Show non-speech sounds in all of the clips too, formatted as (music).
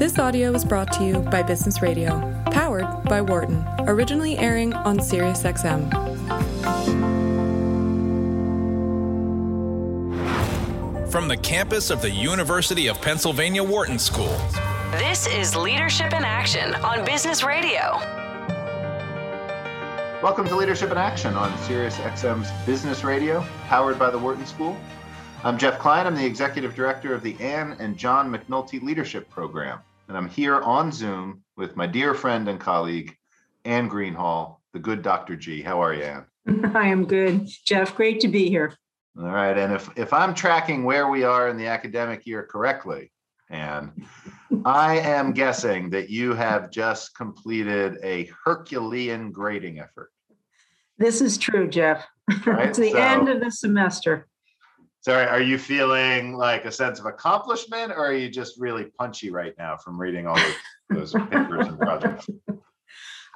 This audio was brought to you by Business Radio, powered by Wharton, originally airing on SiriusXM. From the campus of the University of Pennsylvania Wharton School. This is Leadership in Action on Business Radio. Welcome to Leadership in Action on SiriusXM's Business Radio, powered by the Wharton School. I'm Jeff Klein. I'm the Executive Director of the Anne and John McNulty Leadership Program and I'm here on Zoom with my dear friend and colleague, Anne Greenhalgh, the good Dr. G. How are you, Anne? (laughs) I am good, Jeff. Great to be here. All right. And if, if I'm tracking where we are in the academic year correctly, Anne, I am guessing that you have just completed a Herculean grading effort. This is true, Jeff. (laughs) Right? it's the so, end of the semester. Sorry, are you feeling like a sense of accomplishment or are you just really punchy right now from reading all those, those papers and projects? (laughs)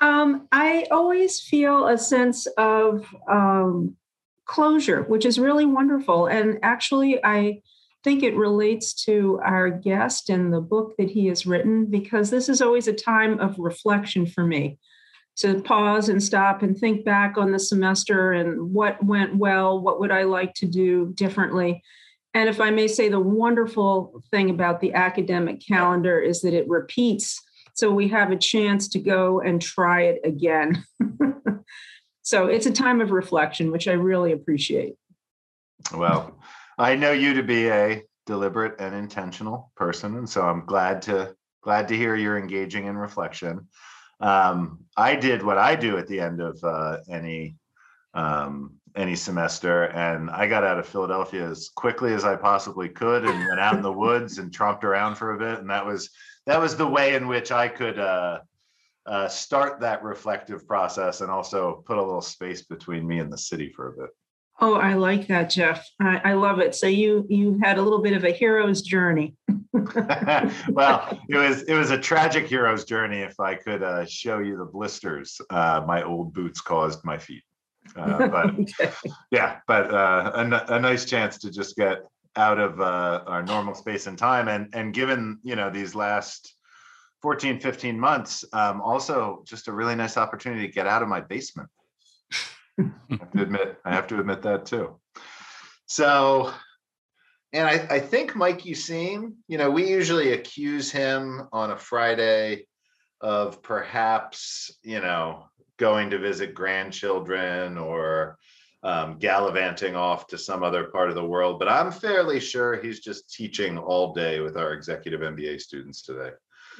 Um, I always feel a sense of um, closure, which is really wonderful. And actually, I think it relates to our guest and the book that he has written because this is always a time of reflection for me to pause and stop and think back on the semester and what went well, what would I like to do differently. And if I may say, the wonderful thing about the academic calendar is that it repeats. So we have a chance to go and try it again. (laughs) so it's a time of reflection, which I really appreciate. Well, I know you to be a deliberate and intentional person. And so I'm glad to glad to hear you're engaging in reflection um, I did what I do at the end of uh, any um, any semester, and I got out of Philadelphia as quickly as I possibly could, and went out in the (laughs) woods and tromped around for a bit, and that was that was the way in which I could uh, uh, start that reflective process, and also put a little space between me and the city for a bit. Oh, I like that, Jeff. I, I love it. So you you had a little bit of a hero's journey. (laughs) well, it was it was a tragic hero's journey. If I could uh, show you the blisters uh, my old boots caused my feet, uh, (laughs) but okay. yeah, but uh, a, a, nice chance to just get out of uh, our normal space and time, and and given you know these last 14, 15 months, um, also just a really nice opportunity to get out of my basement. I have to (laughs) admit, I have to admit that too. So and I, I think Mike Useem, you know, we usually accuse him on a Friday of perhaps, you know, going to visit grandchildren or um, gallivanting off to some other part of the world. But I'm fairly sure he's just teaching all day with our executive MBA students today.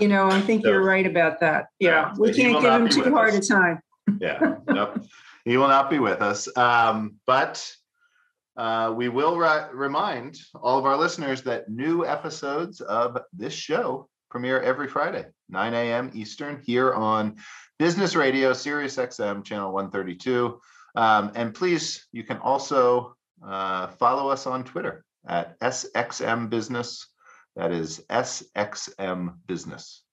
You know, I think so, you're right about that. Yeah, yeah we can't give him too hard us. a time. yeah, nope. (laughs) He will not be with us. Um, but uh, we will ri- remind all of our listeners that new episodes of this show premiere every Friday, 9 a.m. Eastern, here on Business Radio, Sirius XM, channel 132. Um, and please, you can also uh, follow us on Twitter at SXM Business. That is SXM Business.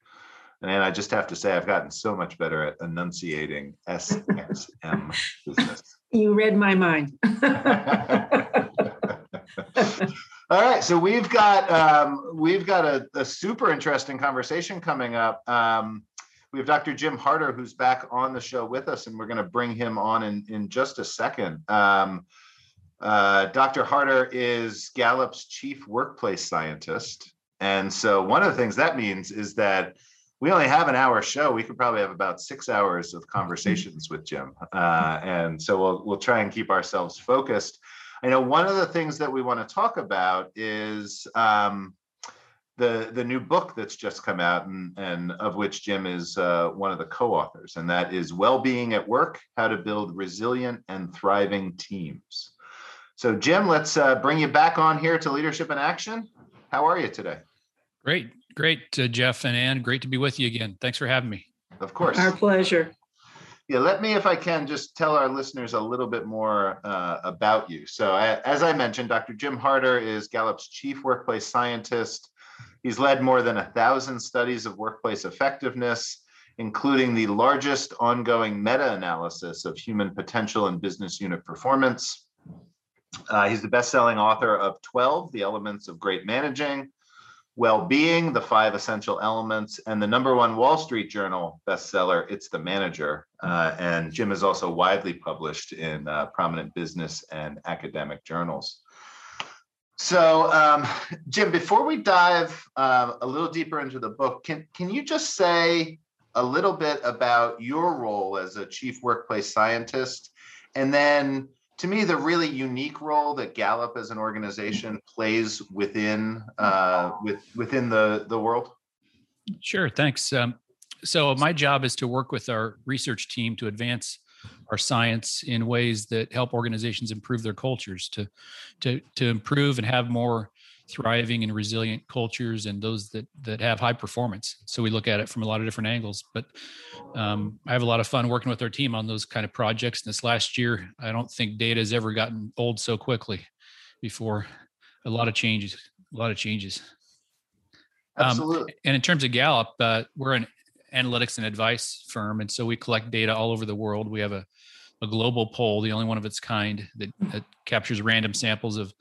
And I just have to say, I've gotten so much better at enunciating SXM Business. You read my mind. (laughs) All right, so we've got um, we've got a, a, super interesting conversation coming up. Um, we have Dr. Jim Harter, who's back on the show with us, and we're going to bring him on in, in just a second. Um, uh, Dr. Harter is Gallup's chief workplace scientist. And so, one of the things that means is that we only have an hour show. We could probably have about six hours of conversations with Jim, uh, and so we'll we'll try and keep ourselves focused. I know one of the things that we want to talk about is um, the the new book that's just come out, and and of which Jim is uh, one of the co-authors, and that is "Well-being at Work: How to Build Resilient and Thriving Teams." So, Jim, let's uh, bring you back on here to Leadership in Action. How are you today? Great. Great, uh, Jeff and Anne. Great to be with you again. Thanks for having me. Of course. Our pleasure. Yeah, let me, if I can, just tell our listeners a little bit more uh, about you. So, I, as I mentioned, Dr. Jim Harter is Gallup's chief workplace scientist. He's led more than a thousand studies of workplace effectiveness, including the largest ongoing meta analysis of human potential and business unit performance. Uh, he's the best selling author of 12 The Elements of Great Managing, well-being, the five essential elements, and the number one Wall Street Journal bestseller, It's the Manager. Uh, and Jim is also widely published in uh, prominent business and academic journals. So, um, Jim, before we dive uh, a little deeper into the book, can can you just say a little bit about your role as a chief workplace scientist, and then to me, the really unique role that Gallup as an organization plays within uh, with within the the world? Sure, thanks. Um, so my job is to work with our research team to advance our science in ways that help organizations improve their cultures to to to improve and have more thriving and resilient cultures and those that that have high performance. So we look at it from a lot of different angles but um, i have a lot of fun working with our team on those kind of projects. And this last year i don't think data has ever gotten old so quickly before. A lot of changes a lot of changes. Um, absolutely um, and in terms of gallup uh, we're an analytics and advice firm and so we collect data all over the world. We have a, a global poll the only one of its kind that, that captures random samples of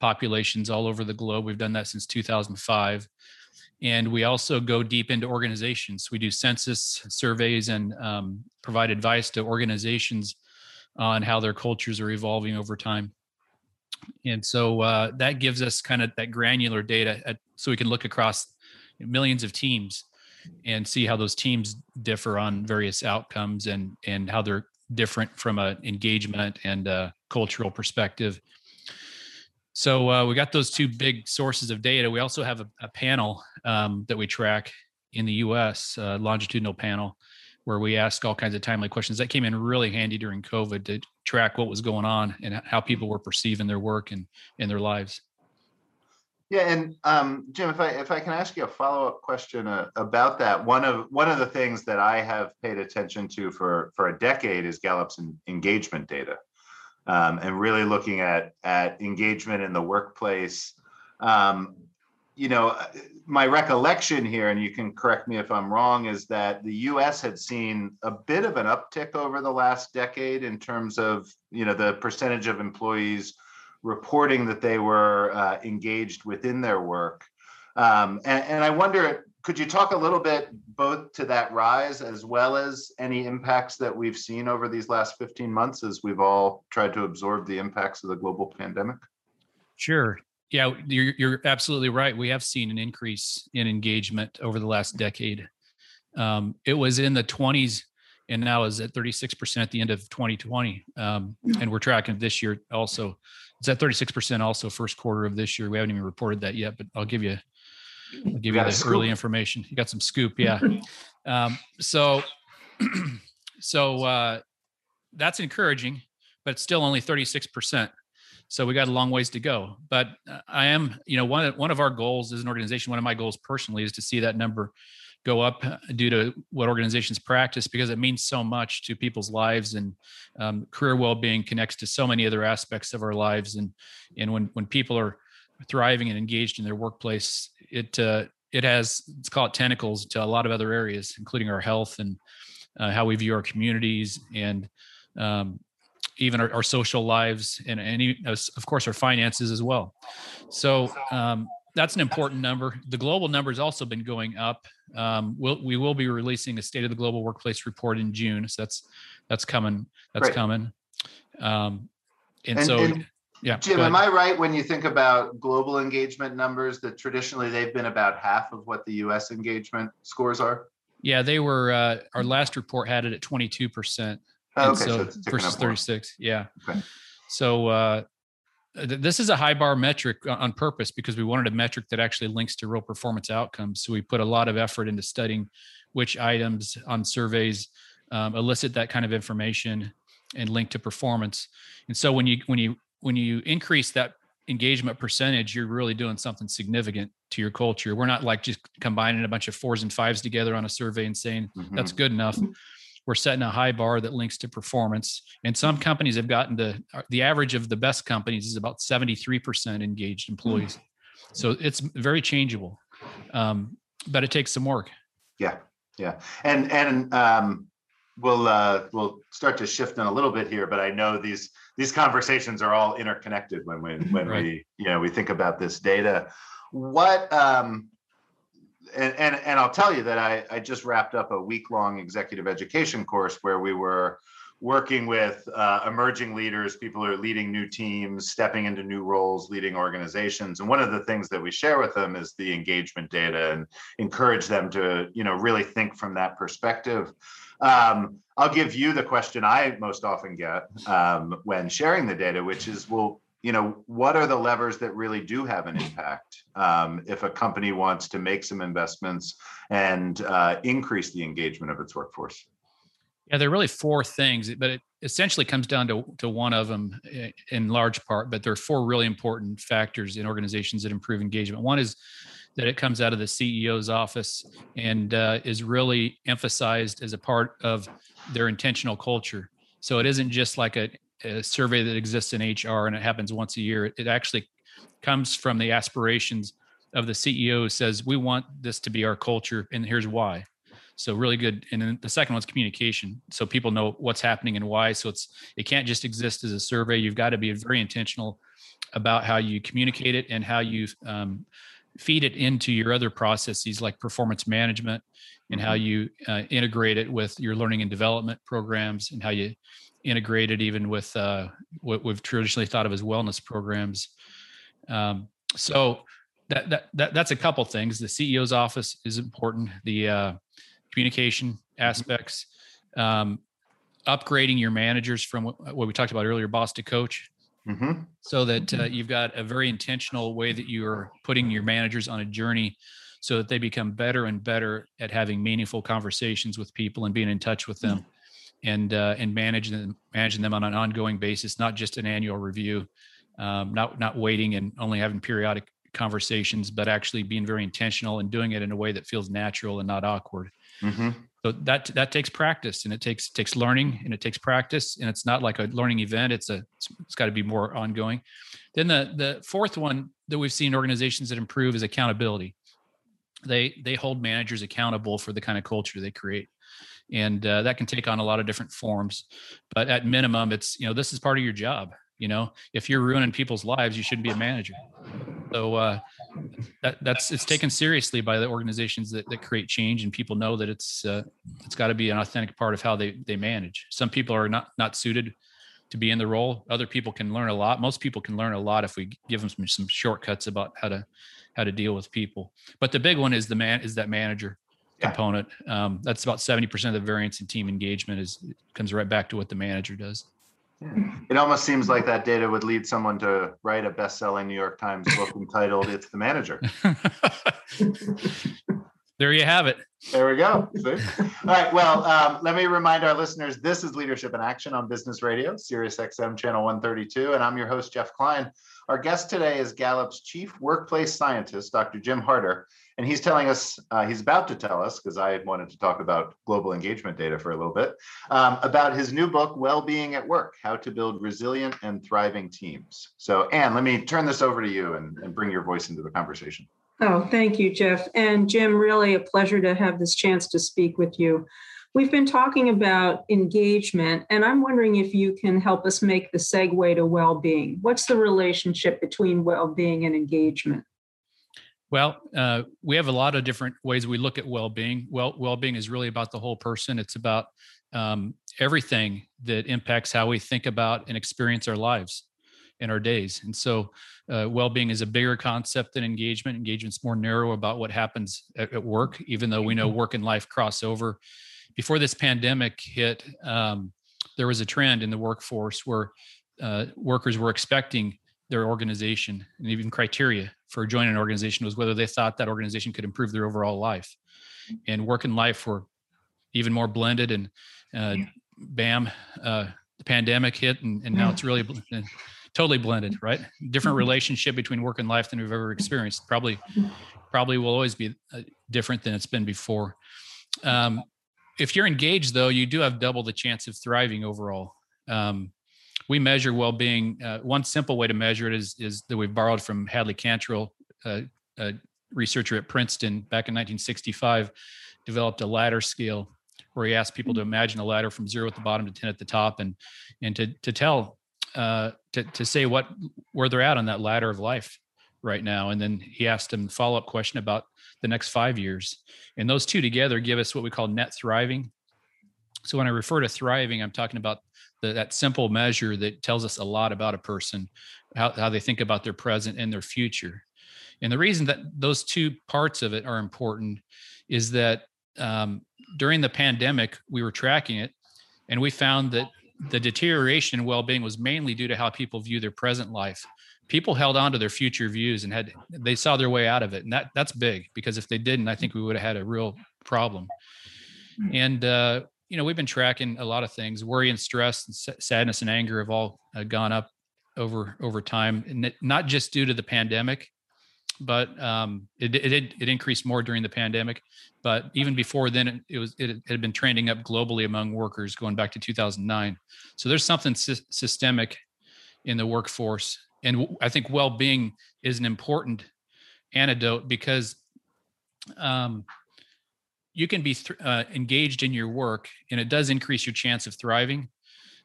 populations all over the globe. We've done that since 2005. And we also go deep into organizations. We do census surveys and um, provide advice to organizations on how their cultures are evolving over time. And so uh, that gives us kind of that granular data at, so we can look across millions of teams and see how those teams differ on various outcomes and and how they're different from an engagement and cultural perspective so uh, we got those two big sources of data. We also have a, a panel um, that we track in the U.S. Uh, longitudinal panel where we ask all kinds of timely questions. That came in really handy during COVID to track what was going on and how people were perceiving their work and in their lives. Yeah, and um, Jim, if I if I can ask you a follow up question uh, about that, one of one of the things that I have paid attention to for for a decade is Gallup's engagement data um, and really looking at at engagement in the workplace. Um, you know, uh, my recollection here, and you can correct me if I'm wrong, is that the U.S. had seen a bit of an uptick over the last decade in terms of you know the percentage of employees reporting that they were uh, engaged within their work. Um, and, and I wonder could you talk a little bit both to that rise as well as any impacts that we've seen over these last 15 months as we've all tried to absorb the impacts of the global pandemic? Sure. Yeah, you're, you're absolutely right. We have seen an increase in engagement over the last decade. Um, it was in the 20s and now is at 36% at the end of 2020. Um, and we're tracking this year also. It's at 36% also first quarter of this year. We haven't even reported that yet, but I'll give you I'll give you, you the early information. You got some scoop, yeah. (laughs) um, so, (clears throat) so uh, that's encouraging, but it's still only 36%. So we got a long ways to go. But uh, I am, you know, one of, one of our goals as an organization, one of my goals personally is to see that number go up uh, due to what organizations practice because it means so much to people's lives and um, career well-being connects to so many other aspects of our lives and and when when people are thriving and engaged in their workplace, it uh, it has let's call it tentacles to a lot of other areas, including our health and uh, how we view our communities and um, even our, our, social lives and, and of course our finances as well. So um, that's an important number. The global number has also been going up. Um, we'll, we will be releasing a state of the global workplace report in June. So that's that's coming. That's Great. coming. Um, and, and, so and yeah. Jim, am I right when you think about global engagement numbers that traditionally they've been about half of what the US engagement scores are? Yeah, they were uh, our last report had it at 22%. Oh, okay, so, so versus 36. Yeah. Okay. So uh, this is a high bar metric on purpose because we wanted a metric that actually links to real performance outcomes. So we put a lot of effort into studying which items on surveys um, elicit that kind of information and link to performance. And so when you when you when you increase that engagement percentage, you're really doing something significant to your culture. We're not like just combining a bunch of fours and fives together on a survey and saying mm-hmm. that's good enough. We're setting a high bar that links to performance. And some companies have gotten to the average of the best companies is about 73% engaged employees. Mm-hmm. So it's very changeable, um, but it takes some work. Yeah. Yeah. And, and, um, we'll, uh, we'll start to shift in a little bit here, but I know these, these conversations are all interconnected when we when right. we you know we think about this data what um and, and and I'll tell you that I I just wrapped up a week long executive education course where we were working with uh, emerging leaders, people who are leading new teams, stepping into new roles, leading organizations. And one of the things that we share with them is the engagement data and encourage them to, you know, really think from that perspective. Um, I'll give you the question I most often get um, when sharing the data, which is, well, you know, what are the levers that really do have an impact um, if a company wants to make some investments and uh, increase the engagement of its workforce? Yeah, there are really four things, but it essentially comes down to, to one of them in large part. But there are four really important factors in organizations that improve engagement. One is that it comes out of the CEO's office and uh, is really emphasized as a part of their intentional culture. So it isn't just like a, a survey that exists in HR and it happens once a year. It actually comes from the aspirations of the CEO who says, We want this to be our culture, and here's why. So really good. And then the second one's communication. So people know what's happening and why. So it's it can't just exist as a survey. You've got to be very intentional about how you communicate it and how you um, feed it into your other processes like performance management and how mm-hmm. you uh, integrate it with your learning and development programs and how you integrate it even with uh, what we've traditionally thought of as wellness programs. Um, so that, that, that that's a couple things. The CEO's office is important. The uh, communication mm-hmm. aspects, um, upgrading your managers from what, what, we talked about earlier, boss to coach, mm-hmm. so that uh, you've got a very intentional way that you're putting your managers on a journey so that they become better and better at having meaningful conversations with people and being in touch with them mm-hmm. and uh, and managing them managing them on an ongoing basis not just an annual review um, not not waiting and only having periodic conversations but actually being very intentional and doing it in a way that feels natural and not awkward Mm-hmm. So that that takes practice, and it takes takes learning, and it takes practice, and it's not like a learning event. It's a it's, it's got to be more ongoing. Then the the fourth one that we've seen organizations that improve is accountability. They they hold managers accountable for the kind of culture they create, and uh, that can take on a lot of different forms. But at minimum, it's you know this is part of your job. You know, if you're ruining people's lives, you shouldn't be a manager. So uh, that, that's it's taken seriously by the organizations that, that create change, and people know that it's uh, it's got to be an authentic part of how they they manage. Some people are not not suited to be in the role. Other people can learn a lot. Most people can learn a lot if we give them some, some shortcuts about how to how to deal with people. But the big one is the man is that manager yeah. component. Um, that's about seventy percent of the variance in team engagement is comes right back to what the manager does. It almost seems like that data would lead someone to write a best-selling New York Times book (laughs) entitled "It's the Manager." (laughs) there you have it. There we go. See? All right. Well, um, let me remind our listeners: this is Leadership in Action on Business Radio, Sirius XM Channel 132, and I'm your host Jeff Klein. Our guest today is Gallup's chief workplace scientist, Dr. Jim Harter, and he's telling us, uh, he's about to tell us, because I wanted to talk about global engagement data for a little bit, um, about his new book, Well-Being at Work, How to Build Resilient and Thriving Teams. So Anne, let me turn this over to you and, and bring your voice into the conversation. Oh, thank you, Jeff. And Jim, really a pleasure to have this chance to speak with you. We've been talking about engagement, and I'm wondering if you can help us make the segue to well being. What's the relationship between well being and engagement? Well, uh, we have a lot of different ways we look at well-being. Well, well-being is really about the whole person. It's about um, everything that impacts how we think about and experience our lives in our days. And so, uh, well-being is a bigger concept than engagement. Engagement's more narrow about what happens at, at work, even though we know mm-hmm. work and life cross over. Before this pandemic hit, um, there was a trend in the workforce where uh, workers were expecting their organization and even criteria for joining an organization was whether they thought that organization could improve their overall life. And work and life were even more blended and uh, bam uh, the pandemic hit and, and now it's really uh, totally blended right? Different relationship between work and life than we've ever experienced. Probably probably will always be uh, different than it's been before. Um, if you're engaged though you do have double the chance of thriving overall. Um, we measure well-being. Uh, one simple way to measure it is is that we've borrowed from Hadley Cantril, uh, a researcher at Princeton back in 1965, developed a ladder scale where he asked people to imagine a ladder from zero at the bottom to 10 at the top and and to to tell uh, to to say what where they're at on that ladder of life right now. And then he asked him follow up question about the next five years. And those two together give us what we call net thriving. So when I refer to thriving, I'm talking about the, that simple measure that tells us a lot about a person, how, how they think about their present and their future. And the reason that those two parts of it are important is that um, during the pandemic, we were tracking it and we found that the deterioration in well-being was mainly due to how people view their present life people held on to their future views and had they saw their way out of it and that that's big because if they didn't i think we would have had a real problem hmm. and uh, you know we've been tracking a lot of things. Worry and stress and sadness and anger have all uh, gone up over over time and not just due to the pandemic but um, it, it it increased more during the pandemic. But even before then it, it was it had been trending up globally among workers going back to 2009 so there's something sy- systemic in the workforce and I think well-being is an important antidote because um, you can be th- uh, engaged in your work, and it does increase your chance of thriving.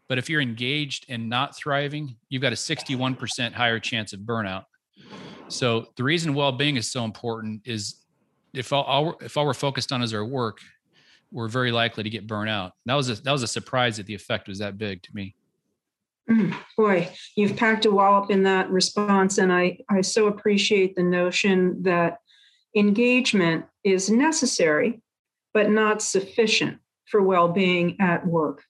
But if you're engaged and not thriving, you've got a 61% higher chance of burnout. So the reason well-being is so important is if all, all if all we're focused on is our work, we're very likely to get burnt out. That was a, that was a surprise that the effect was that big to me. Mm, boy, you've packed a wallop in that response, and I, I so appreciate the notion that engagement is necessary, but not sufficient for well being at work.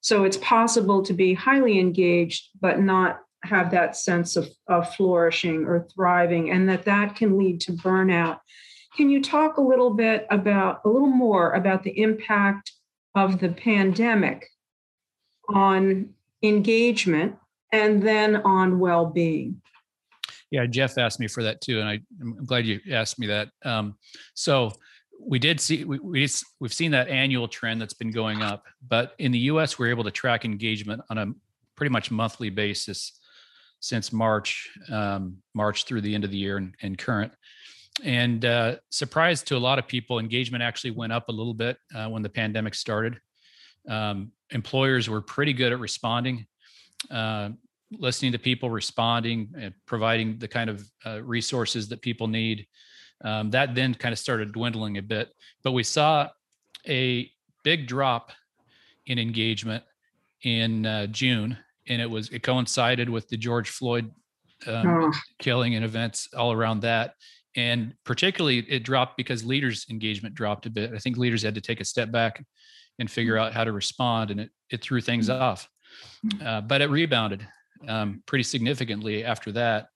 So it's possible to be highly engaged, but not have that sense of, of flourishing or thriving, and that that can lead to burnout. Can you talk a little bit about, a little more about the impact of the pandemic on engagement, and then on well being. Yeah, Jeff asked me for that too, and I, am glad you asked me that. Um, so we did see we, we we've seen that annual trend that's been going up, but in the U.S. we're able to track engagement on a pretty much monthly basis since March, um, March through the end of the year and, and current. And uh, surprised to a lot of people, engagement actually went up a little bit uh, when the pandemic started. Um, employers were pretty good at responding, uh, listening to people, responding, and providing the kind of uh, resources that people need. Um, that then kind of started dwindling a bit, but we saw a big drop in engagement in uh, June, and it was it coincided with the George Floyd um, oh. killing and events all around that. And particularly, it dropped because leaders' engagement dropped a bit. I think leaders had to take a step back and figure mm. out how to respond, and it it threw things mm. off. Mm. Uh, but it rebounded um, pretty significantly after that,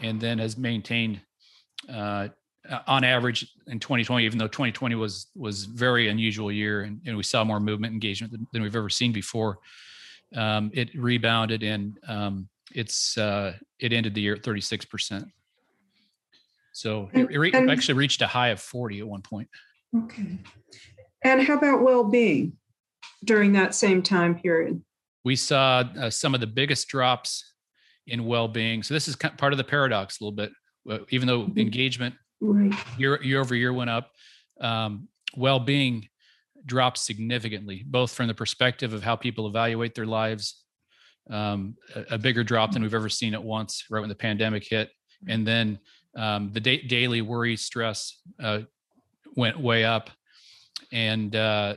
and then has maintained uh, on average in 2020. Even though 2020 was was very unusual year, and, and we saw more movement engagement than, than we've ever seen before, um, it rebounded and um, it's uh, it ended the year at 36 percent. So it, it re- actually reached a high of 40 at one point. Okay. And how about well being during that same time period? We saw uh, some of the biggest drops in well being. So, this is part of the paradox a little bit. Even though mm-hmm. engagement right. year, year over year went up, um, well being dropped significantly, both from the perspective of how people evaluate their lives, um, a, a, bigger drop than we've ever seen at once, right when the pandemic hit. And then um, the da- daily worry, stress uh, went way up and uh,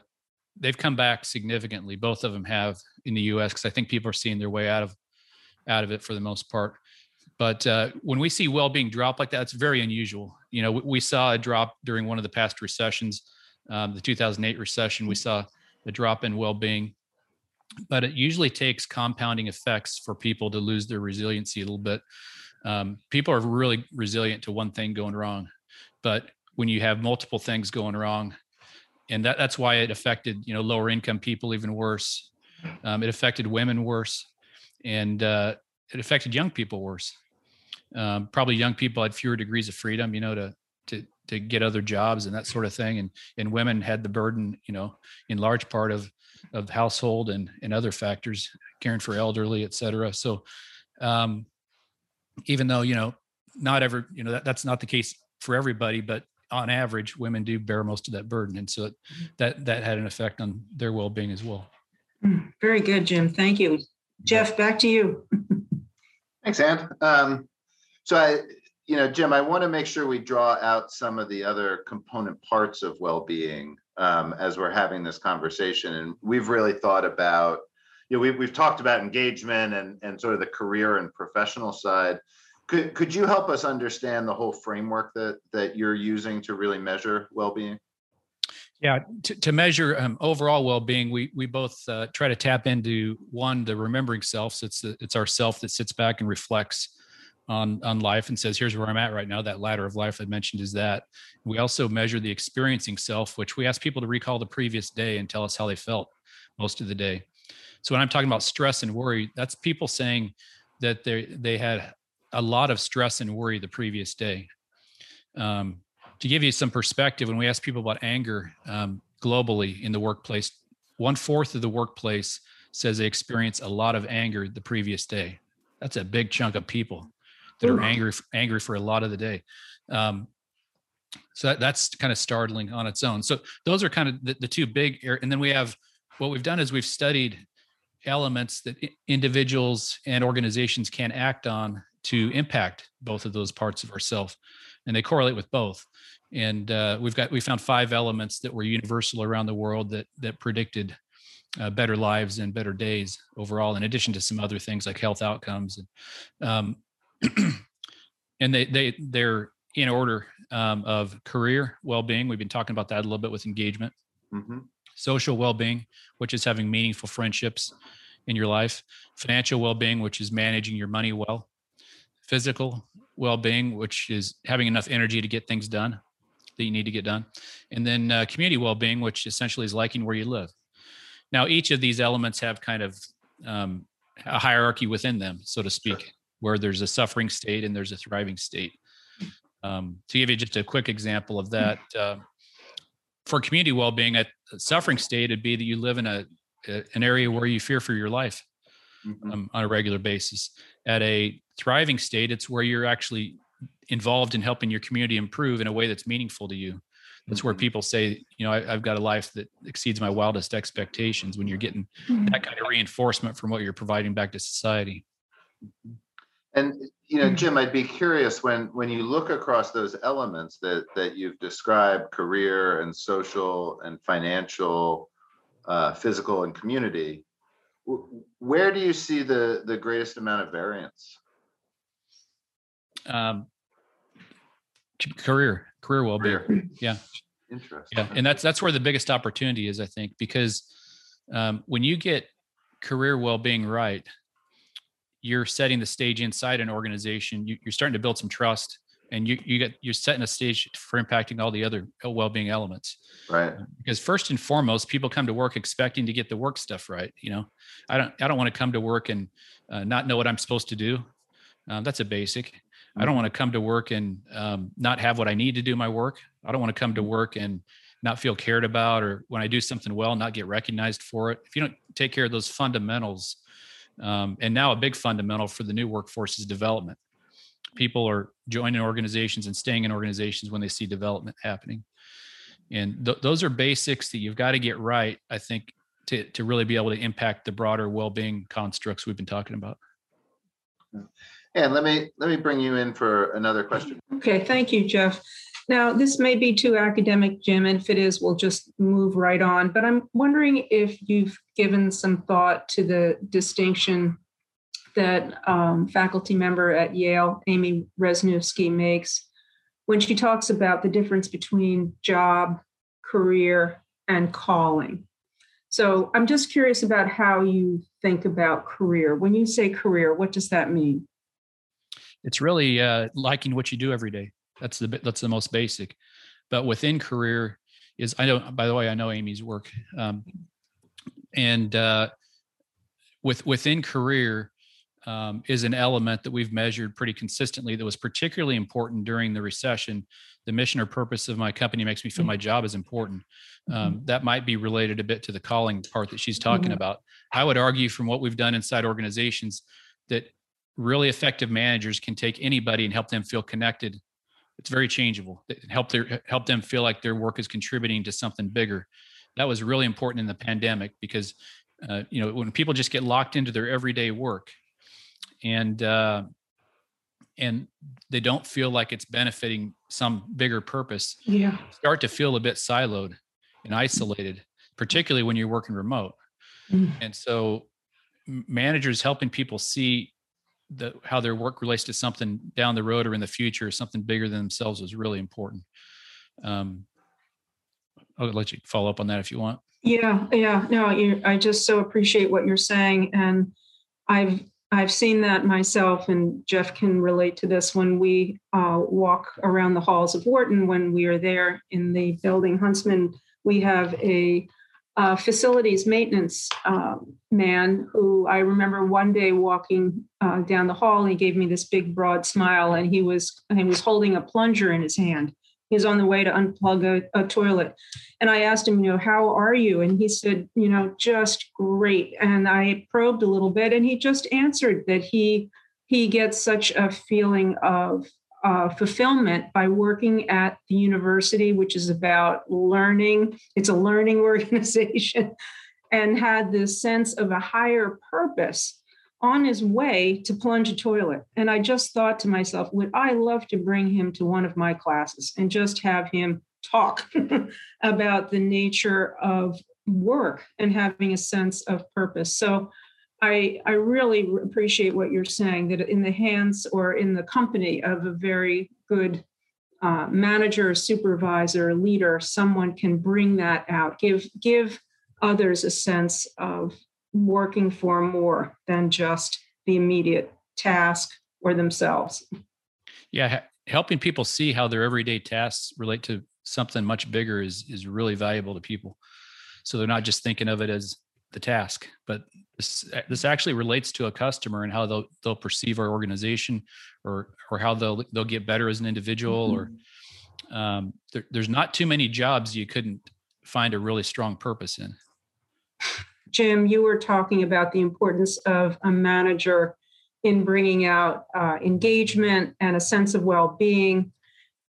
they've come back significantly. Both of them have in the U.S. because I think people are seeing their way out of out of it for the most part. But uh, when we see well-being drop like that, it's very unusual. You know, we, we saw a drop during one of the past recessions, um, the 2008 recession. We saw a drop in well-being, but it usually takes compounding effects for people to lose their resiliency a little bit. Um, people are really resilient to one thing going wrong, but when you have multiple things going wrong, and that, that's why it affected you know lower income people even worse um, it affected women worse and uh, it affected young people worse um, probably young people had fewer degrees of freedom you know to to to get other jobs and that sort of thing and and women had the burden you know in large part of of household and and other factors caring for elderly et cetera so um even though you know not ever you know that, that's not the case for everybody but on average, women do bear most of that burden, and so mm-hmm. that that had an effect on their well-being as well. Mm, very good, Jim. Thank you, Jeff. Back to you. (laughs) Thanks, Anne. Um, so I, you know, Jim, I want to make sure we draw out some of the other component parts of well-being um, as we're having this conversation. And we've really thought about, you know, we've, we've talked about engagement and, and sort of the career and professional side. Could, could you help us understand the whole framework that, that you're using to really measure well-being? Yeah, to, to measure um, overall well-being, we we both uh, try to tap into one the remembering self. So it's the, it's our self that sits back and reflects on on life and says, "Here's where I'm at right now." That ladder of life I mentioned is that. We also measure the experiencing self, which we ask people to recall the previous day and tell us how they felt most of the day. So when I'm talking about stress and worry, that's people saying that they they had a lot of stress and worry the previous day. Um, to give you some perspective, when we ask people about anger um, globally in the workplace, one fourth of the workplace says they experience a lot of anger the previous day. That's a big chunk of people that are angry angry for a lot of the day. Um, so that, that's kind of startling on its own. So those are kind of the, the two big, and then we have what we've done is we've studied elements that individuals and organizations can act on to impact both of those parts of ourself, and they correlate with both. And uh, we've got we found five elements that were universal around the world that that predicted uh, better lives and better days overall, in addition to some other things like health outcomes. And, um, (clears throat) and they they they're in order um, of career well-being. We've been talking about that a little bit with engagement, mm-hmm. social well-being, which is having meaningful friendships in your life, financial well-being, which is managing your money well, physical well-being, which is having enough energy to get things done that you need to get done, and then uh, community well-being, which essentially is liking where you live. Now, each of these elements have kind of um, a hierarchy within them, so to speak. Sure where there's a suffering state and there's a thriving state. Um, to give you just a quick example of that, uh, for community well-being, at suffering state, it'd be that you live in a, a an area where you fear for your life mm-hmm. um, on a regular basis. At a thriving state, it's where you're actually involved in helping your community improve in a way that's meaningful to you. That's mm-hmm. where people say, you know, I, have got a life that exceeds my wildest expectations. When you're getting mm-hmm. that kind of reinforcement from what you're providing back to society. And you know, hmm. Jim, I'd be curious when when you look across those elements that that you've described, career and social and financial, uh, physical and community, where do you see the the greatest amount of variance? Um, career, career well-being. Yeah. Interesting. Yeah, and that's that's where the biggest opportunity is, I think, because um, when you get career well-being right, you're setting the stage inside an organization. You, are starting to build some trust, and you you get you're setting a stage for impacting all the other well-being elements. Right. Because first and foremost, people come to work expecting to get the work stuff right. You know, I don't I don't want to come to work and uh, not know what I'm supposed to do. Um, that's a basic. Mm-hmm. I don't want to come to work and um, not have what I need to do my work. I don't want to come to work and not feel cared about, or when I do something well, not get recognized for it. If you don't take care of those fundamentals, um, and now a big fundamental for the new workforce is development. People are joining organizations and staying in organizations when they see development happening. And th- those are basics that you've got to get right, I think, to, to really be able to impact the broader well-being constructs we've been talking about. And let me let me bring you in for another question. Okay, thank you, Jeff. Now, this may be too academic, Jim, and if it is, we'll just move right on. But I'm wondering if you've given some thought to the distinction that um, faculty member at Yale, Amy Wrzesniewski, makes when she talks about the difference between job, career, and calling. So I'm just curious about how you think about career. When you say career, what does that mean? It's really uh, liking what you do every day. That's the that's the most basic. But within career is I know. By the way, I know Amy's work, um, and uh, with within career um, is an element that we've measured pretty consistently that was particularly important during the recession. The mission or purpose of my company makes me feel mm-hmm. my job is important. Um, mm-hmm. that might be related a bit to the calling part that she's talking mm-hmm. about. I would argue from what we've done inside organizations that really effective managers can take anybody and help them feel connected it's very changeable. help their help them feel like their work is contributing to something bigger. That was really important in the pandemic because uh, you know when people just get locked into their everyday work, and uh, and they don't feel like it's benefiting some bigger purpose Yeah. start to feel a bit siloed and isolated particularly when you're working remote Mm. and so managers helping people see the how their work relates to something down the road or in the future something bigger than themselves is really important um, i'll let you follow up on that if you want Yeah, yeah. No, you, I just so appreciate what you're saying, and I've I've seen that myself, and Jeff can relate to this when we uh, walk around the halls of Wharton. When we are there in the building, Huntsman, we have a uh, facilities maintenance uh, man who I remember one day walking uh, down the hall. And he gave me this big broad smile, and he was and he was holding a plunger in his hand. He was on the way to unplug a, a toilet. And I asked him, you know, how are you? And he said, you know, just great. And I probed a little bit, and he just answered that he he gets such a feeling of uh, fulfillment by working at the university, which is about learning. It's a learning (laughs) organization, and had this sense of a higher purpose on his way to plunge a toilet. And I just thought to myself, would I love to bring him to one of my classes and just have him talk (laughs) about the nature of work and having a sense of purpose. So I, I really appreciate what you're saying that in the hands or in the company of a very good uh, manager, supervisor, leader, someone can bring that out, give give others a sense of working for more than just the immediate task or themselves. yeah helping people see how their everyday tasks relate to something much bigger is is really valuable to people so they're not just thinking of it as the task but this this actually relates to a customer and how they'll they'll perceive our organization or or how they'll they'll get better as an individual or um, there, there's not too many jobs you couldn't find a really strong purpose in Jim, you were talking about the importance of a manager in bringing out uh, engagement and a sense of well being.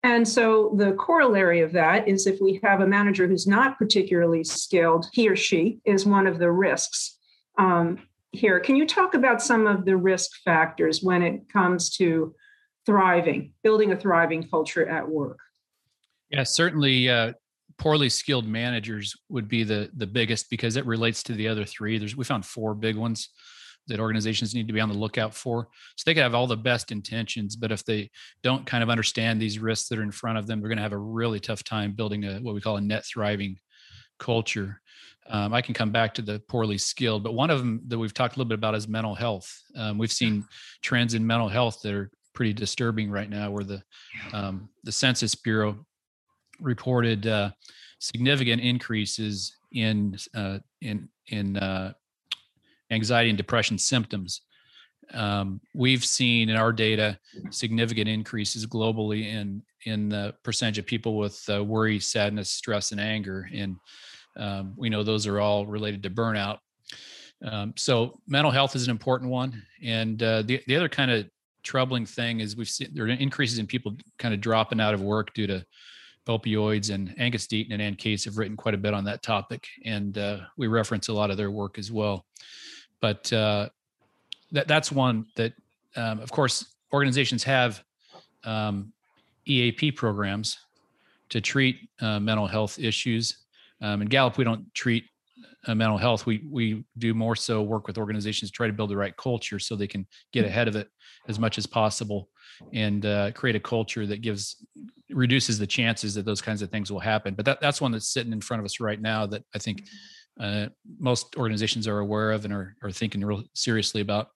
And so the corollary of that is if we have a manager who's not particularly skilled, he or she is one of the risks um, here. Can you talk about some of the risk factors when it comes to thriving, building a thriving culture at work? Yeah, certainly. Uh, poorly skilled managers would be the the biggest because it relates to the other three. There's we found four big ones that organizations need to be on the lookout for. So they could have all the best intentions, but if they don't kind of understand these risks that are in front of them, they're going to have a really tough time building a what we call a net thriving culture. Um, I can come back to the poorly skilled, but one of them that we've talked a little bit about is mental health. Um, we've seen trends in mental health that are pretty disturbing right now, where the um, the Census Bureau reported uh, significant increases in uh, in in uh, anxiety and depression symptoms. Um, we've seen in our data significant increases globally in in the percentage of people with uh, worry, sadness, stress, and anger, and um, we know those are all related to burnout. Um, so mental health is an important one, and uh, the the other kind of troubling thing is we've seen there are increases in people kind of dropping out of work due to opioids and Angus Deaton and Anne Case have written quite a bit on that topic, and uh, we reference a lot of their work as well. But uh, that that's one that, um, of course, organizations have um, EAP programs to treat uh, mental health issues. Um, in Gallup, we don't treat uh, mental health. We we do more so work with organizations to try to build the right culture so they can get ahead of it as much as possible and uh, create a culture that gives reduces the chances that those kinds of things will happen. But that, that's one that's sitting in front of us right now that I think uh, most organizations are aware of and are, are thinking real seriously about.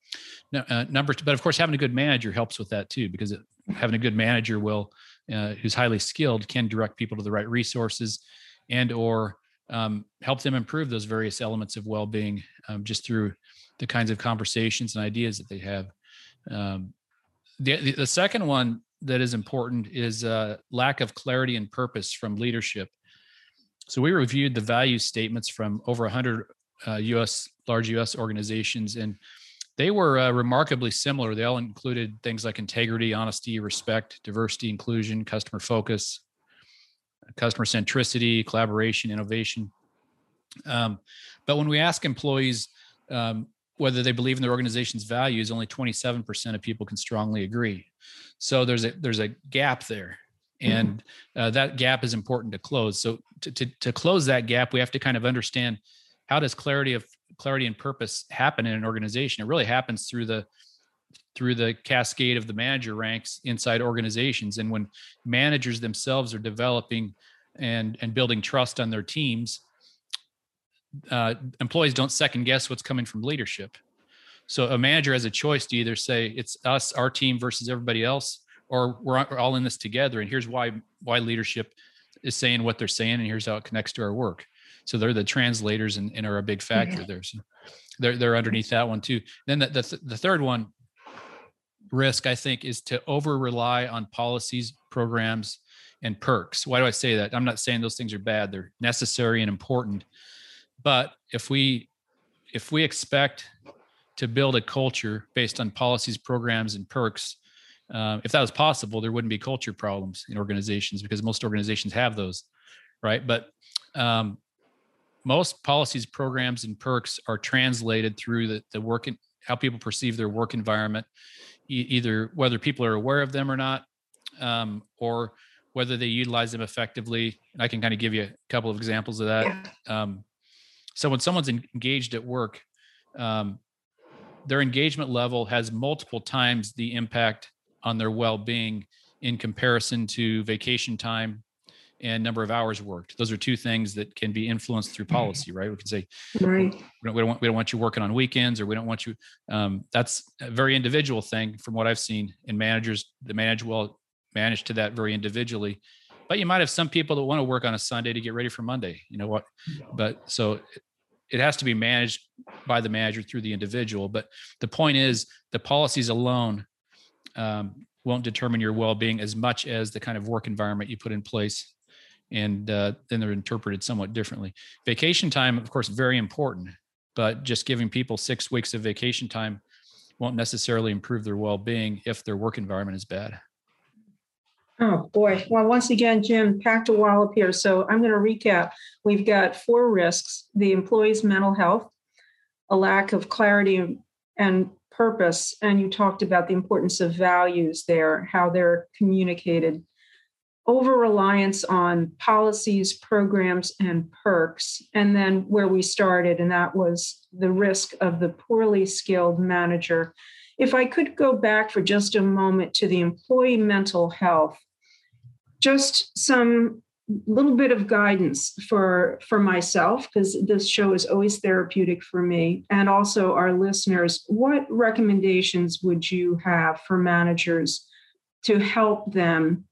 Uh, number two, but of course, having a good manager helps with that too, because it, having a good manager will, uh, who's highly skilled, can direct people to the right resources, and or um, help them improve those various elements of well-being um, just through the kinds of conversations and ideas that they have. Um, the, the, the second one that is important is uh, lack of clarity and purpose from leadership. So we reviewed the value statements from over 100 uh, U.S. large U.S. organizations, and they were uh, remarkably similar. They all included things like integrity, honesty, respect, diversity, inclusion, customer focus, customer centricity, collaboration, innovation. Um, but when we ask employees, um, whether they believe in their organization's values, only 27% of people can strongly agree. So there's a there's a gap there, and uh, that gap is important to close. So to, to to close that gap, we have to kind of understand how does clarity of clarity and purpose happen in an organization. It really happens through the through the cascade of the manager ranks inside organizations, and when managers themselves are developing and and building trust on their teams uh, employees don't second guess what's coming from leadership. So a manager has a choice to either say it's us, our team versus everybody else, or we're all in this together. And here's why why leadership is saying what they're saying, and here's how it connects to our work. So they're the translators and, and are a big factor yeah. there. So they're they're underneath that one too. Then the, the the third one risk I think is to over rely on policies, programs, and perks. Why do I say that? I'm not saying those things are bad. They're necessary and important but if we if we expect to build a culture based on policies, programs, and perks, uh, if that was possible, there wouldn't be culture problems in organizations because most organizations have those, right? But um, most policies, programs, and perks are translated through the, the work in, how people perceive their work environment, e- either whether people are aware of them or not, um, or whether they utilize them effectively. And I can kind of give you a couple of examples of that. Um, so when someone's engaged at work, um, their engagement level has multiple times the impact on their well-being in comparison to vacation time and number of hours worked. Those are two things that can be influenced through mm-hmm. policy, right? We can say, right. we, don't, we don't want we don't want you working on weekends, or we don't want you. Um, that's a very individual thing, from what I've seen. And managers, the manage well manage to that very individually but you might have some people that want to work on a Sunday to get ready for Monday. You know what? But so it has to be managed by the manager through the individual. But the point is, the policies alone um, won't determine your well-being as much as the kind of work environment you put in place and uh, then they're interpreted somewhat differently vacation time of course very important but just giving people six weeks of vacation time won't necessarily improve their well-being if their work environment is bad Oh, boy. Well, once again, Jim, packed a wallop here. So I'm going to recap. We've got four risks the employee's mental health, a lack of clarity and purpose. And you talked about the importance of values there, how they're communicated, over reliance on policies, programs, and perks. And then where we started, and that was the risk of the poorly skilled manager if I could go back for just a moment to the employee mental health, just some little bit of guidance for for myself because this show is always therapeutic for me. And also our listeners what recommendations would you have for managers to help them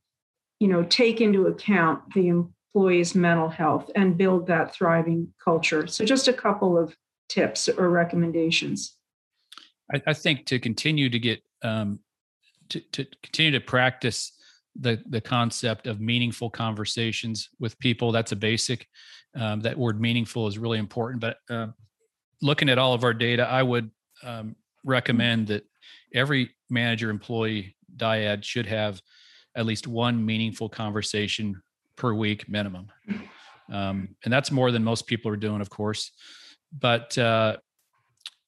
you know take into account the employee's mental health and build that thriving culture? So just a couple of tips or recommendations. I, I think to continue to get um, to, to continue to practice the the concept of meaningful conversations with people. That's a basic um, that word meaningful is really important but uh, looking at all of our data i would um, recommend that every manager employee dyad should have at least one meaningful conversation per week minimum. Um, and that's more than most people are doing of course. But uh,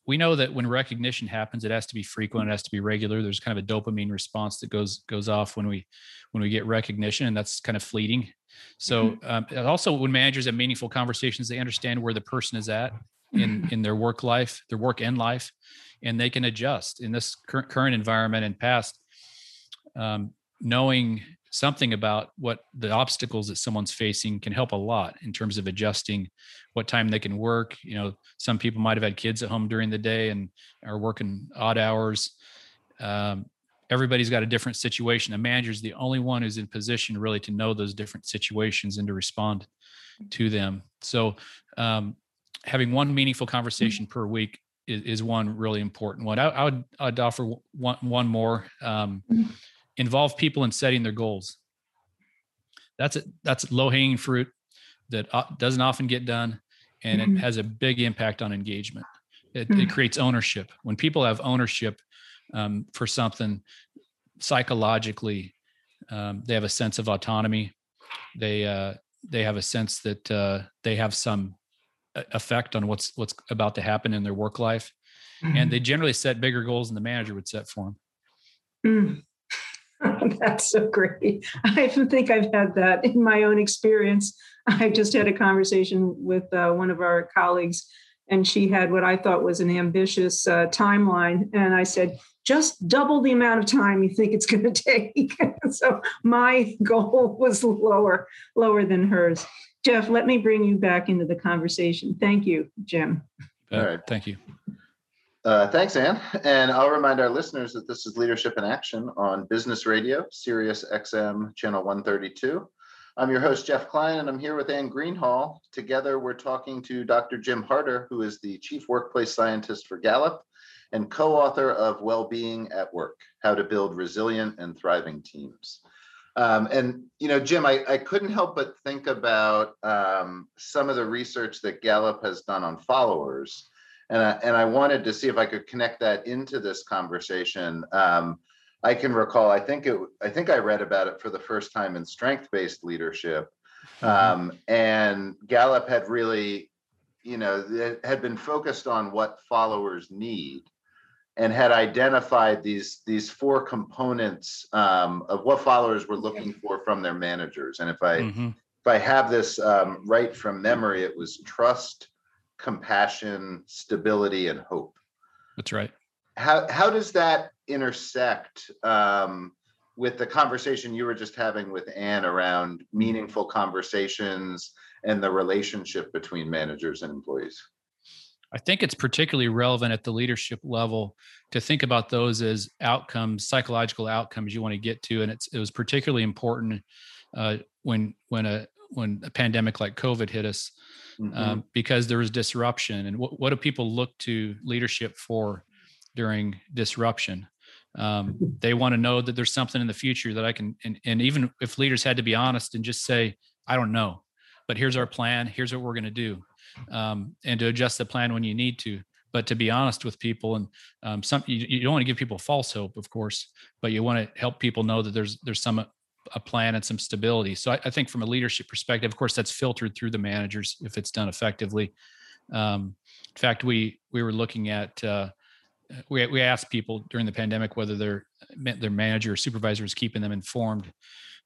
we know that when recognition happens it has to be frequent it has to be regular. There's kind of a dopamine response that goes goes off when we when we get recognition and that's kind of fleeting. So mm-hmm. um, also when managers have meaningful conversations they understand where the person is at in (clears throat) in their work life their work and life and they can adjust. In this current current environment and past um, knowing something about what the obstacles that someone's facing can help a lot in terms of adjusting what time they can work. You know some people might have had kids at home during the day and are working odd hours. Um, everybody's got a different situation. Manager is the only one who's in position really to know those different situations and to respond to them. So um, having one meaningful conversation per week is, is one really important one. I, I, would i'd offer one, one more. Um, mm-hmm involve people in setting their goals. That's it. That's low hanging fruit that uh, doesn't often get done, and mm-hmm. it has a big impact on engagement. It, mm-hmm. it creates ownership. When people have ownership um, for something, psychologically, um, they have a sense of autonomy. They uh, they have a sense that uh, they have some effect on what's what's about to happen in their work life, and they generally set bigger goals than the manager would set for them. Mm. (laughs) That's so great. I think I've had that in my own experience. I just had a conversation with uh, one of our colleagues, and she had what I thought was an ambitious uh, timeline. And I said, just double the amount of time you think it's (laughs) going to take. (laughs) so my goal was lower, lower than hers. Jeff, let me bring you back into the conversation. Thank you, Jim. All right. Thank you. Uh, thanks, Anne. And I'll remind our listeners that this is Leadership in Action on Business Radio, Sirius XM, Channel 132. I'm your host, Jeff Klein, and I'm here with Anne Greenhalgh. Together, we're talking to Dr. Jim Harter, who is the Chief Workplace Scientist for Gallup and co author of Wellbeing at Work How to Build Resilient and Thriving Teams. Um, and, you know, Jim, I, I couldn't help but think about um, some of the research that Gallup has done on followers and I, and I wanted to see if I could connect that into this conversation. Um, I can recall, I think it, I think I read about it for the first time in strength-based leadership, mm-hmm. um, and Gallup had really, you know, had been focused on what followers need, and had identified these these four components um, of what followers were looking for from their managers. And if I mm-hmm. if I have this um, right from memory, it was trust compassion, stability, and hope. That's right. How how does that intersect um, with the conversation you were just having with Anne around meaningful conversations and the relationship between managers and employees? I think it's particularly relevant at the leadership level to think about those as outcomes, psychological outcomes you want to get to, and it's it was particularly important uh, when when a when a pandemic like COVID hit us mm-hmm. um, because there was disruption. And what, what do people look to leadership for during disruption? Um, (laughs) they want to know that there's something in the future that I can, and, and even if leaders had to be honest and just say, I don't know, but here's our plan, here's what we're going to do, um, and to adjust the plan when you need to. But to be honest with people, and um, some you, you don't want to give people false hope, of course, but you want to help people know that there's there's some a plan and some stability. So I, I, think from a leadership perspective, of course, that's filtered through the managers if it's done effectively. Um, in fact, we we were looking at uh, we we asked people during the pandemic whether their their manager or supervisor was keeping them informed.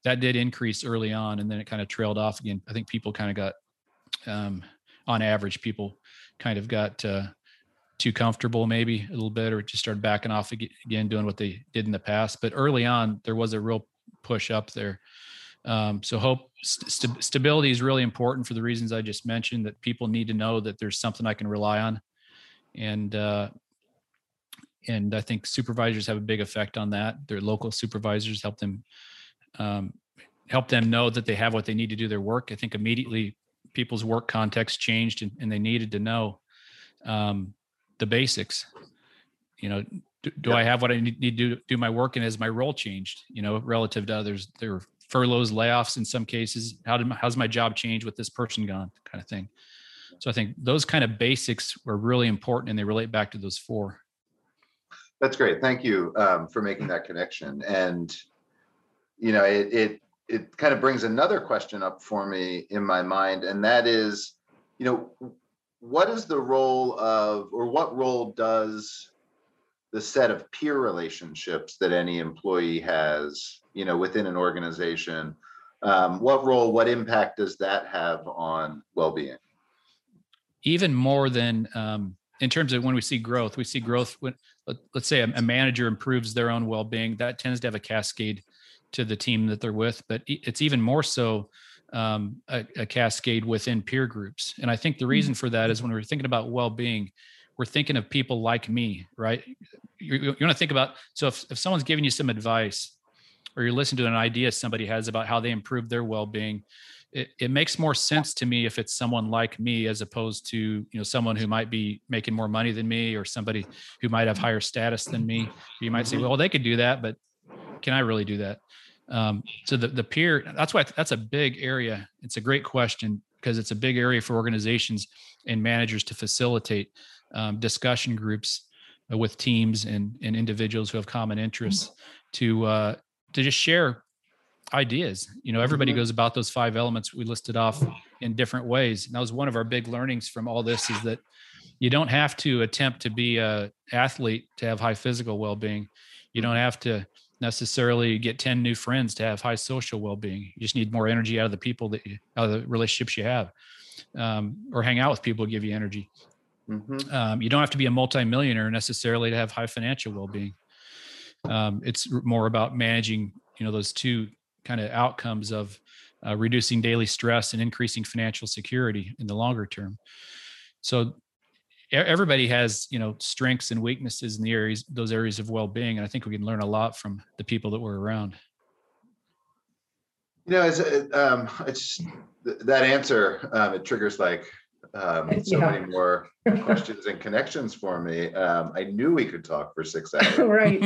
That did increase early on, and then it kind of trailed off again. I think people kind of got, um, on average, people kind of got uh, too comfortable maybe a little bit, or just started backing off again, doing what they did in the past. But early on, there was a real push up there. Um, so hope st- stability is really important for the reasons I just mentioned. That people need to know that there's something I can rely on, and uh, and I think supervisors have a big effect on that. Their local supervisors help them um, help them know that they have what they need to do their work. I think immediately people's work context changed and, and they needed to know um, the basics. You know, do, do I have what I need, need to do, do my work and has my role changed, you know, relative to others? There were furloughs, layoffs in some cases. How did how's my job change with this person gone kind of thing. So I think those kind of basics were really important and they relate back to those four. That's great. Thank you um, for making that connection. And, you know, it, it, it kind of brings another question up for me in my mind. And that is, you know, what is the role of, or what role does the set of peer relationships that any employee has, you know, within an organization. Um, what role, what impact does that have on well-being? Even more than um, in terms of when we see growth, we see growth when let, us say a, a, manager improves their own well-being. That tends to have a cascade to the team that they're with, but it's even more so um, a, a cascade within peer groups. And I think the reason for that is when we're thinking about well-being, we're thinking of people like me, right? You, you want to think about so if, if someone's giving you some advice or you're listening to an idea somebody has about how they improve their well-being, it, it makes more sense to me if it's someone like me as opposed to you know someone who might be making more money than me or somebody who might have higher status than me. You might say, well, they could do that, but can I really do that? Um, so the the peer that's why that's a big area. It's a great question because it's a big area for organizations and managers to facilitate um, discussion groups uh, with teams and, and individuals who have common interests to uh, to just share ideas. You know, everybody mm-hmm. goes about those five elements we listed off in different ways. And that was one of our big learnings from all this is that you don't have to attempt to be a athlete to have high physical well-being you don't have to necessarily get 10 new friends to have high social well-being you just need more energy out of the people that you out of the relationships you have um, or hang out with people who give you energy Mhm. um, you don't have to be a multimillionaire necessarily to have high financial well-being. Um, it's more about managing you know those two kind of outcomes of uh, reducing daily stress and increasing financial security in the longer term. So everybody has you know strengths and weaknesses in the areas those areas of well-being and i think we can learn a lot from the people that we're around. You know, it's, uh, um, it's that answer, um, it triggers like, um, (laughs) so Yeah. many more (laughs) questions and connections for me. Um, I knew we could talk for six (laughs) hours. right.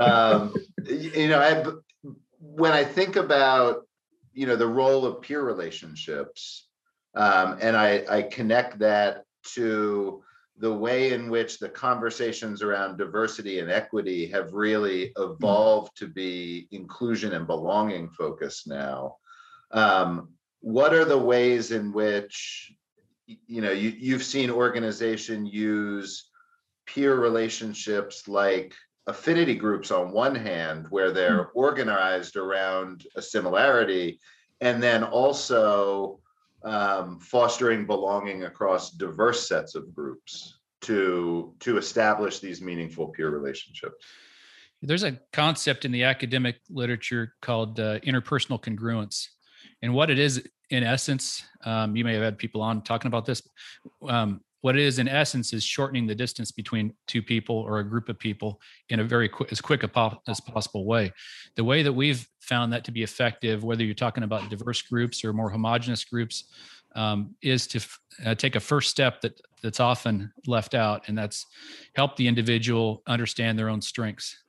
um, you know, I, when I think about, you know, the role of peer relationships, um, and I, I connect that to the way in which the conversations around diversity and equity have really evolved to be inclusion and belonging focused now. Um, what are the ways in which, you know, you, you've seen organization use peer relationships like affinity groups on one hand, where they're organized around a similarity, and then also um, fostering belonging across diverse sets of groups to to establish these meaningful peer relationships. there's a concept in the academic literature called uh, interpersonal congruence and what it is in essence um, you may have had people on talking about this um, what it is in essence is shortening the distance between two people or a group of people in a very quick as quick a po- as possible way. The way that we've found that to be effective whether you're talking about diverse groups or more homogenous groups um, is to f- uh, take a first step that that's often left out and that's help the individual understand their own strengths.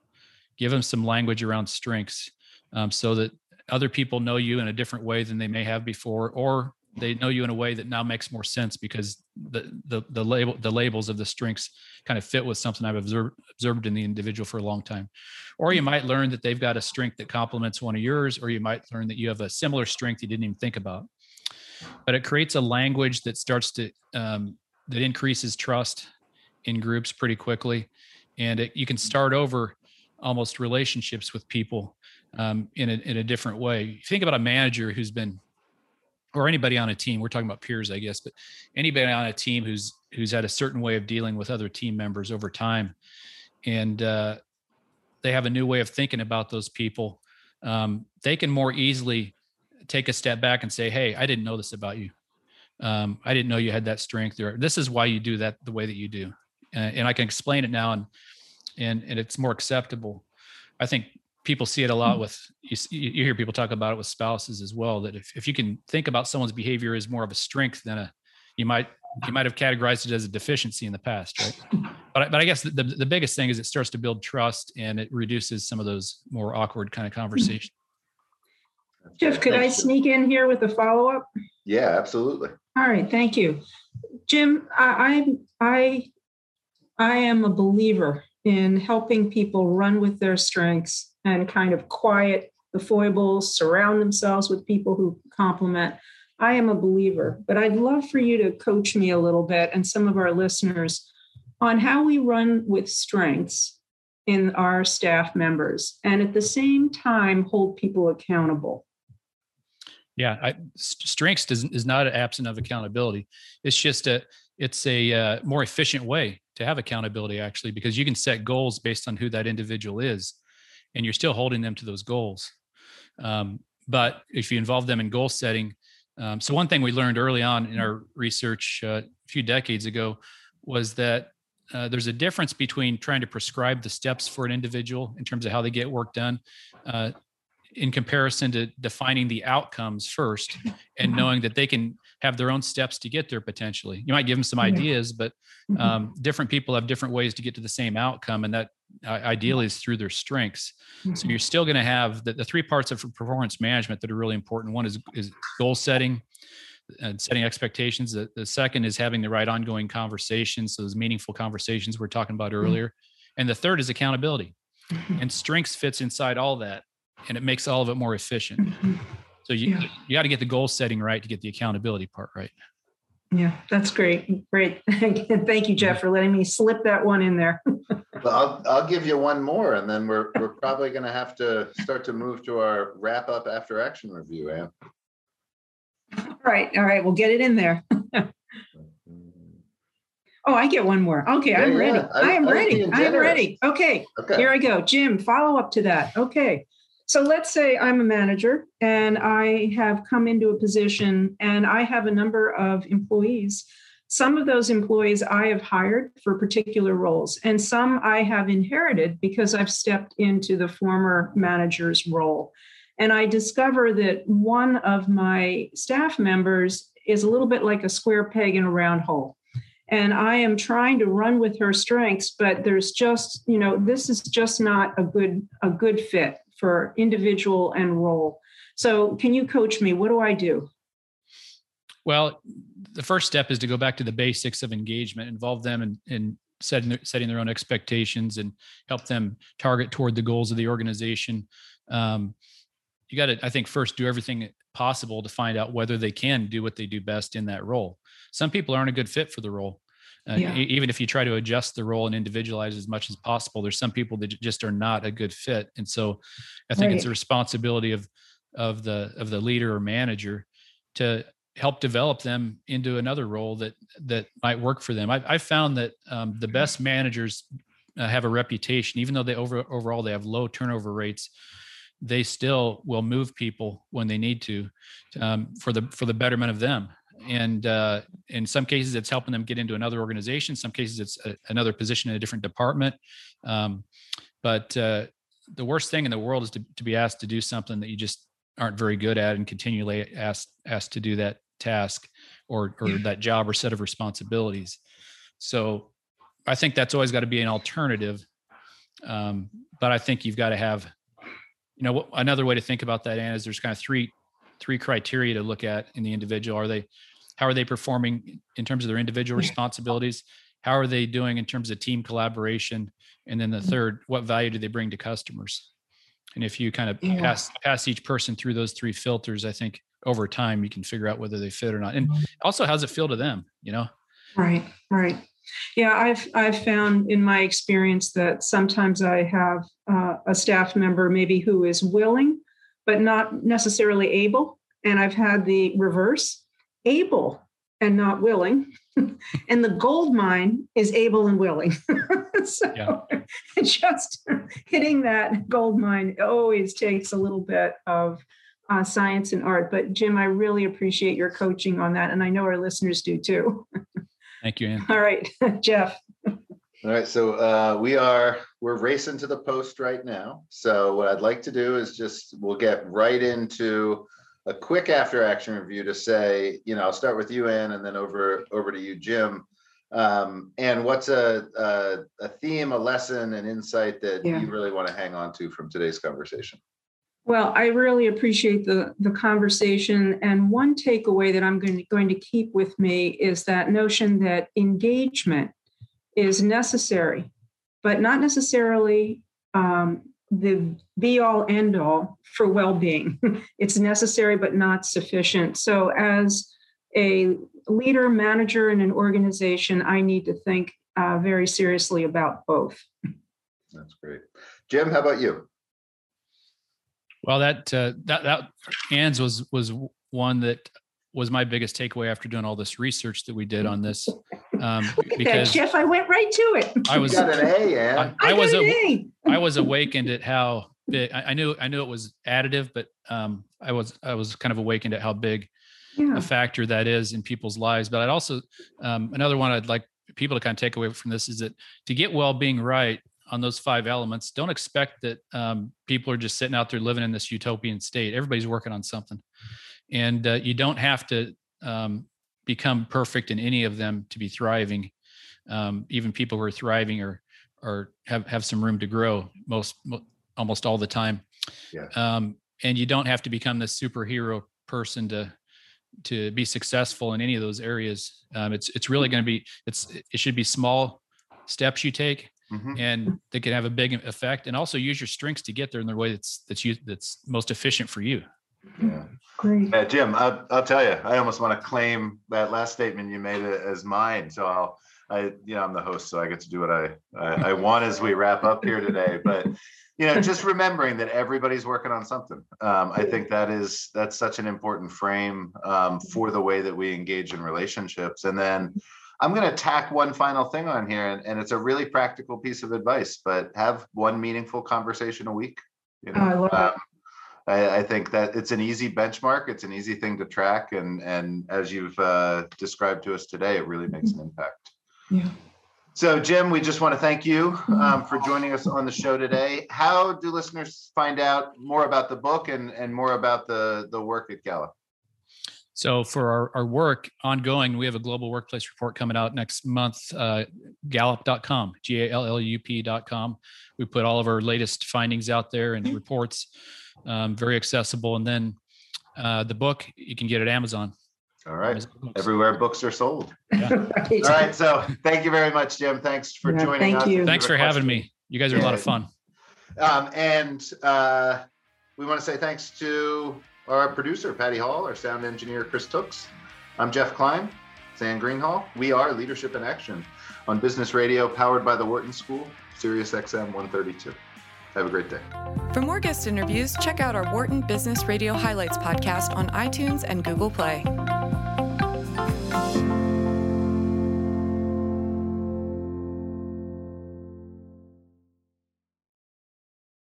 Give them some language around strengths um, so that other people know you in a different way than they may have before or they know you in a way that now makes more sense because the the, the label the labels of the strengths kind of fit with something i've observed observed in the individual for a long time. Or you might learn that they've got a strength that complements one of yours or you might learn that you have a similar strength you didn't even think about. But it creates a language that starts to um, that increases trust in groups pretty quickly. And it, you can start over almost relationships with people um, in, a, in a different way. Think about a manager who's been, or anybody on a team. We're talking about peers, I guess, but anybody on a team who's who's had a certain way of dealing with other team members over time, and uh, they have a new way of thinking about those people. Um, they can more easily take a step back and say, "Hey, I didn't know this about you. Um, I didn't know you had that strength, or this is why you do that the way that you do." Uh, and I can explain it now, and and and it's more acceptable. I think people see it a lot mm-hmm. with you, you you hear people talk about it with spouses as well that if, if you can think about someone's behavior as more of a strength than a you might you might have categorized it as a deficiency in the past right but I, but I guess the, the, the biggest thing is it starts to build trust and it reduces some of those more awkward kind of mm-hmm. conversations Jeff, could I sneak in here with a follow up? Yeah, absolutely. All right, thank you. Jim, I, I, I I am a believer in helping people run with their strengths and kind of quiet the foibles, surround themselves with people who complement. I am a believer, but I'd love for you to coach me a little bit and some of our listeners on how we run with strengths in our staff members and at the same time hold people accountable. yeah I, strengths is not an absent of accountability it's just a it's a uh, more efficient way to have accountability actually because you can set goals based on who that individual is and you're still holding them to those goals. Um, but if you involve them in goal setting um, so one thing we learned early on in our research uh, a few decades ago was that uh, there's a difference between trying to prescribe the steps for an individual in terms of how they get work done uh, in comparison to defining the outcomes first and knowing that they can have their own steps to get there potentially. You might give them some Yeah. ideas but Mhm. um, different people have different ways to get to the same outcome and that uh, ideally is through their strengths. So you're still going to have the, the three parts of performance management that are really important. One is is goal setting and setting expectations. The, the second is having the right ongoing conversations so those meaningful conversations we're talking about earlier. And the third is accountability. And strengths fits inside all that and it makes all of it more efficient so you Yeah. you got to get the goal setting right to get the accountability part right Yeah, that's great. Great. (laughs) Thank you, Jeff, for letting me slip that one in there. (laughs) But I'll, I'll give you one more and then we're, we're probably going to have to start to move to our wrap up after action review, Anne. All right. All right. We'll get it in there. (laughs) Oh, I get one more. Okay, Yeah, I'm yeah. ready. I- I am I ready. I'm ready. Okay, Okay. here I go. Jim, follow up to that. Okay. So let's say I'm a manager and I have come into a position and I have a number of employees. Some of those employees I have hired for particular roles, and some I have inherited because I've stepped into the former manager's role. And I discover that one of my staff members is a little bit like a square peg in a round hole and I am trying to run with her strengths, but there's just, you know, this is just not a good a good fit for individual and role. So, can you coach me? What do I do? Well, the first step is to go back to the basics of engagement, involve them in, in setting their, setting their own expectations, and help them target toward the goals of the organization. Um, you got to, I think, first do everything possible to find out whether they can do what they do best in that role. Some people aren't a good fit for the role. Uh, Yeah. even if you try to adjust the role and individualize as much as possible, there's some people that just are not a good fit. And so I think it's a responsibility of of the of the leader or manager to help develop them into another role that that might work for them. I've, I've found that um, the best managers uh, have a reputation, even though they over overall they have low turnover rates. They still will move people when they need to, um, for the for the betterment of them. And uh, in some cases, it's helping them get into another organization. Some cases, it's a, another position in a different department. Um, but uh, the worst thing in the world is to, to be asked to do something that you just aren't very good at and continually asked asked to do that task or or that job or set of responsibilities. So I think that's always got to be an alternative. Um, but I think you've got to have, you know, another way to think about that, Anne, is there's kind of three three criteria to look at in the individual. Are they how are they performing in terms of their individual responsibilities? How are they doing in terms of team collaboration? And then the third, what value do they bring to customers? And if you kind of Yeah. pass pass each person through those three filters, I think over time you can figure out whether they fit or not. And also, how's it feel to them? You know, Right, right. Yeah, I've I've found in my experience that sometimes I have uh, a staff member maybe who is willing, but not necessarily able, and I've had the reverse: able and not willing, (laughs) and the gold mine is able and willing. (laughs) so Yeah. (laughs) just hitting that gold mine always takes a little bit of uh, science and art. But Jim, I really appreciate your coaching on that, and I know our listeners do too. thank you, Anne. All right, Jeff. All right, so uh, we are we're racing to the post right now. So what I'd like to do is just we'll get right into a quick after action review to say, you know, I'll start with you, Anne, and then over over to you, Jim. Um, and what's a, a a theme, a lesson, an insight that Yeah. you really want to hang on to from today's conversation? Well, I really appreciate the the conversation, and one takeaway that I'm going to, going to keep with me is that notion that engagement is necessary, but not necessarily um, the be all end all for well being. (laughs) it's necessary, but not sufficient. So, as a leader, manager in an organization, I need to think uh, very seriously about both. That's great, Jim. How about you? Well, that uh, that that Anne's was was one that was my biggest takeaway after doing all this research that we did on this, (laughs) um, Look at that, because Jeff. I went right to it. I You was got an A, Anne. I, I was got an a, A. I was awakened at how big I, I knew I knew it was additive, but um, I was I was kind of awakened at how big Yeah. a factor that is in people's lives. But I'd also um, another one I'd like people to kind of take away from this is that to get well-being right on those five elements, don't expect that um, people are just sitting out there living in this utopian state. Everybody's working on something, and uh, you don't have to um, become perfect in any of them to be thriving. Um, even people who are thriving or or have have some room to grow most almost all the time. Yeah. Um, and you don't have to become the superhero person to to be successful in any of those areas. Um, it's it's really going to be it's it should be small steps you take Mhm. and they can have a big effect and also use your strengths to get there in the way that's that's you that's most efficient for you Yeah. Great. Yeah, Jim, I'll, I'll tell you, I almost want to claim that last statement you made as mine. So I'll, I, you know, I'm the host, so I get to do what I, I, I want as we wrap up here today. But, you know, just remembering that everybody's working on something. Um, I think that is, that's such an important frame um, for the way that we engage in relationships. And then I'm going to tack one final thing on here, and, and it's a really practical piece of advice, but have one meaningful conversation a week. You know, Oh, I love um, I, I think that it's an easy benchmark. It's an easy thing to track, and and as you've uh, described to us today, it really makes an impact. Yeah. So, Jim, we just want to thank you um, for joining us on the show today. How do listeners find out more about the book and and more about the the work at Gallup? So for our, our work ongoing, we have a global workplace report coming out next month, uh, gallup.com, G-A-L-L-U-P.com. We put all of our latest findings out there and reports, um, very accessible. And then uh, the book, you can get at Amazon. All right, Amazon Books. everywhere books are sold. (laughs) Right. All right, so thank you very much, Jim. Thanks for Yeah, joining thank us. you. Thanks for having question. me. You guys are a lot of fun. Um, and uh, we want to say thanks to our producer, Patty Hall, our sound engineer, Chris Tooks. I'm Jeff Klein, Sam Greenhalgh. We are Leadership in Action on Business Radio, powered by the Wharton School, Sirius XM 132. Have a great day. For more guest interviews, check out our Wharton Business Radio Highlights podcast on iTunes and Google Play.